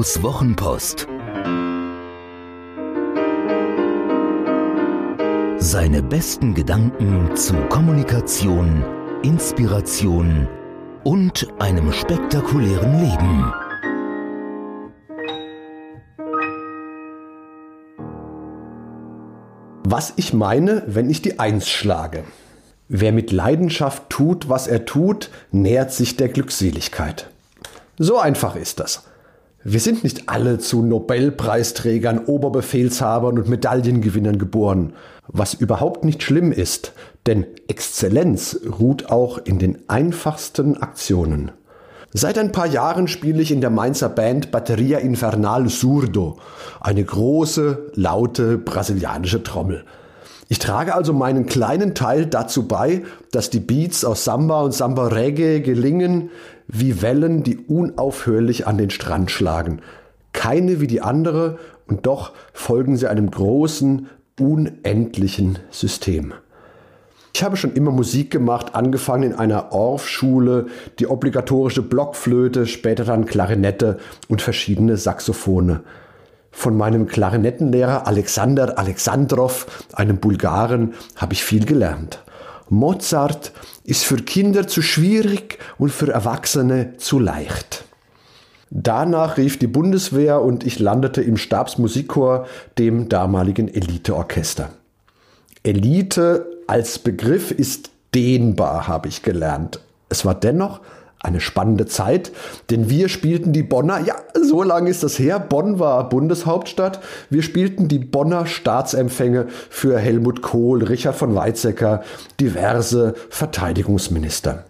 Studios Wochenpost. Seine besten Gedanken zu Kommunikation, Inspiration und einem spektakulären Leben. Was ich meine, wenn ich die Eins schlage. Wer mit Leidenschaft tut, was er tut, nähert sich der Glückseligkeit. So einfach ist das. Wir sind nicht alle zu Nobelpreisträgern, Oberbefehlshabern und Medaillengewinnern geboren, was überhaupt nicht schlimm ist, denn Exzellenz ruht auch in den einfachsten Aktionen. Seit ein paar Jahren spiele ich in der Mainzer Band Batteria Infernal Surdo, eine große, laute brasilianische Trommel. Ich trage also meinen kleinen Teil dazu bei, dass die Beats aus Samba und Samba Reggae gelingen, wie Wellen, die unaufhörlich an den Strand schlagen. Keine wie die andere, und doch folgen sie einem großen, unendlichen System. Ich habe schon immer Musik gemacht, angefangen in einer Orff-Schule, die obligatorische Blockflöte, später dann Klarinette und verschiedene Saxophone von meinem Klarinettenlehrer Alexander Alexandrov, einem Bulgaren, habe ich viel gelernt. Mozart ist für Kinder zu schwierig und für Erwachsene zu leicht. Danach rief die Bundeswehr und ich landete im Stabsmusikchor, dem damaligen Eliteorchester. Elite als Begriff ist dehnbar, habe ich gelernt. Es war dennoch eine spannende Zeit, denn wir spielten die Bonner, ja, so lange ist das her, Bonn war Bundeshauptstadt, wir spielten die Bonner Staatsempfänge für Helmut Kohl, Richard von Weizsäcker, diverse Verteidigungsminister.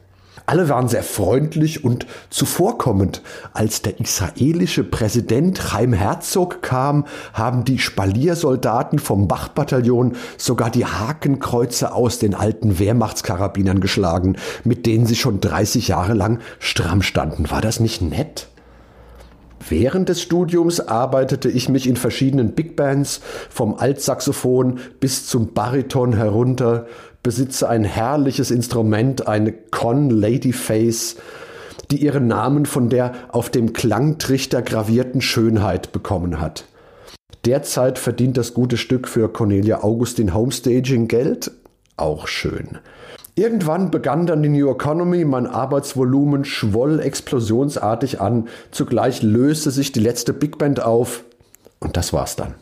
Alle waren sehr freundlich und zuvorkommend. Als der israelische Präsident Chaim Herzog kam, haben die Spaliersoldaten vom Bach-Bataillon sogar die Hakenkreuze aus den alten Wehrmachtskarabinern geschlagen, mit denen sie schon 30 Jahre lang stramm standen. War das nicht nett? Während des Studiums arbeitete ich mich in verschiedenen Big Bands, vom Altsaxophon bis zum Bariton herunter, besitze ein herrliches Instrument, eine Con Ladyface, die ihren Namen von der auf dem Klangtrichter gravierten Schönheit bekommen hat. Derzeit verdient das gute Stück für Cornelia Augustin Homestaging Geld. Auch schön. Irgendwann begann dann die New Economy, mein Arbeitsvolumen schwoll explosionsartig an, zugleich löste sich die letzte Big Band auf und das war's dann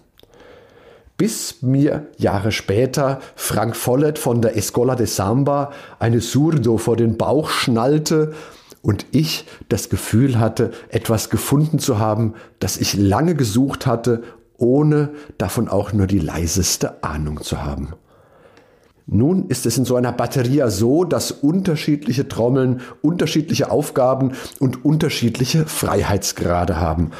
bis mir Jahre später Frank Follett von der Escola de Samba eine Surdo vor den Bauch schnallte und ich das Gefühl hatte, etwas gefunden zu haben, das ich lange gesucht hatte, ohne davon auch nur die leiseste Ahnung zu haben. Nun ist es in so einer Batterie so, dass unterschiedliche Trommeln unterschiedliche Aufgaben und unterschiedliche Freiheitsgrade haben.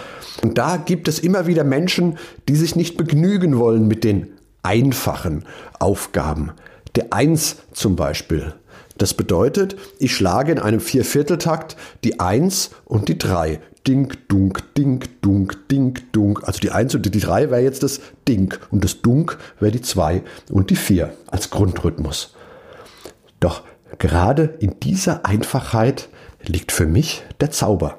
Und da gibt es immer wieder Menschen, die sich nicht begnügen wollen mit den einfachen Aufgaben. Der Eins zum Beispiel. Das bedeutet, ich schlage in einem Viervierteltakt die Eins und die Drei. Ding, Dunk, Ding, Dunk, Ding, Dunk. Also die 1 und die 3 wäre jetzt das Ding und das Dunk wäre die 2 und die 4 als Grundrhythmus. Doch gerade in dieser Einfachheit liegt für mich der Zauber.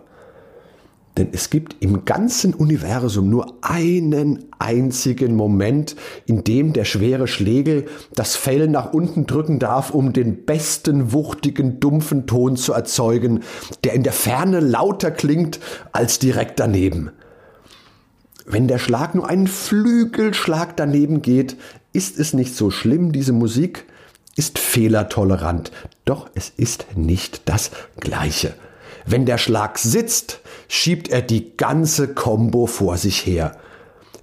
Denn es gibt im ganzen Universum nur einen einzigen Moment, in dem der schwere Schlegel das Fell nach unten drücken darf, um den besten, wuchtigen, dumpfen Ton zu erzeugen, der in der Ferne lauter klingt als direkt daneben. Wenn der Schlag nur einen Flügelschlag daneben geht, ist es nicht so schlimm, diese Musik ist fehlertolerant, doch es ist nicht das Gleiche. Wenn der Schlag sitzt, schiebt er die ganze Combo vor sich her.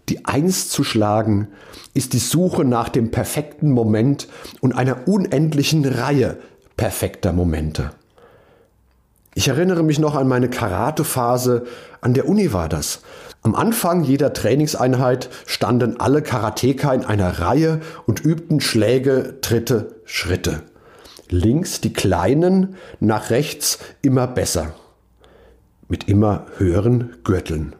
Die Eins zu schlagen ist die Suche nach dem perfekten Moment und einer unendlichen Reihe perfekter Momente. Ich erinnere mich noch an meine Karate-Phase. An der Uni war das. Am Anfang jeder Trainingseinheit standen alle Karateka in einer Reihe und übten Schläge, Tritte, Schritte links die kleinen, nach rechts immer besser. Mit immer höheren Gürteln.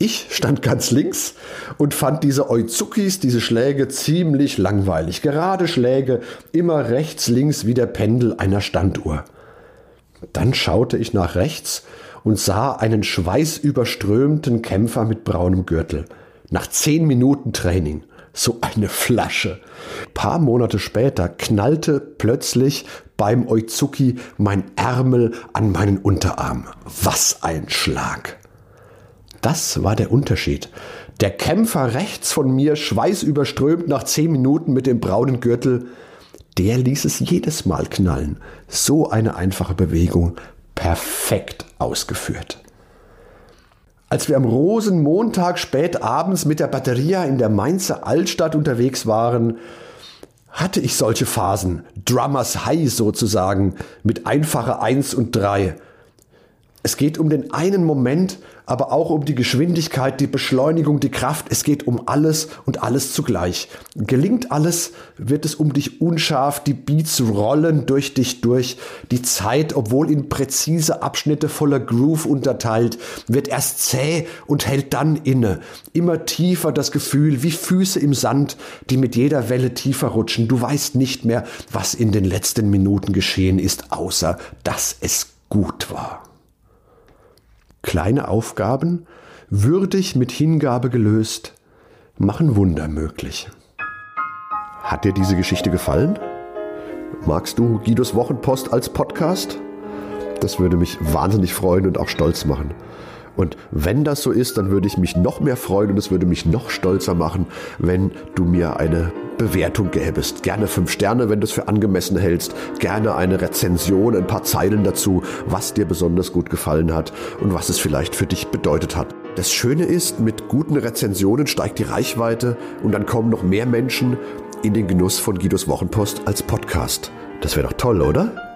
Ich stand ganz links und fand diese Oizukis, diese Schläge ziemlich langweilig. Gerade Schläge, immer rechts, links wie der Pendel einer Standuhr. Dann schaute ich nach rechts und sah einen schweißüberströmten Kämpfer mit braunem Gürtel. Nach zehn Minuten Training. So eine Flasche. Paar Monate später knallte plötzlich beim Oizuki mein Ärmel an meinen Unterarm. Was ein Schlag. Das war der Unterschied. Der Kämpfer rechts von mir, schweißüberströmt nach zehn Minuten mit dem braunen Gürtel, der ließ es jedes Mal knallen. So eine einfache Bewegung, perfekt ausgeführt. Als wir am Rosenmontag spät abends mit der Batteria in der Mainzer Altstadt unterwegs waren, hatte ich solche Phasen, Drummers High sozusagen, mit einfacher Eins und Drei. Es geht um den einen Moment, aber auch um die Geschwindigkeit, die Beschleunigung, die Kraft. Es geht um alles und alles zugleich. Gelingt alles, wird es um dich unscharf, die Beats rollen durch dich durch. Die Zeit, obwohl in präzise Abschnitte voller Groove unterteilt, wird erst zäh und hält dann inne. Immer tiefer das Gefühl, wie Füße im Sand, die mit jeder Welle tiefer rutschen. Du weißt nicht mehr, was in den letzten Minuten geschehen ist, außer dass es gut war. Kleine Aufgaben, würdig mit Hingabe gelöst, machen Wunder möglich. Hat dir diese Geschichte gefallen? Magst du Guidos Wochenpost als Podcast? Das würde mich wahnsinnig freuen und auch stolz machen. Und wenn das so ist, dann würde ich mich noch mehr freuen und es würde mich noch stolzer machen, wenn du mir eine Bewertung gäbest. Gerne fünf Sterne, wenn du es für angemessen hältst. Gerne eine Rezension, ein paar Zeilen dazu, was dir besonders gut gefallen hat und was es vielleicht für dich bedeutet hat. Das Schöne ist, mit guten Rezensionen steigt die Reichweite und dann kommen noch mehr Menschen in den Genuss von Guidos Wochenpost als Podcast. Das wäre doch toll, oder?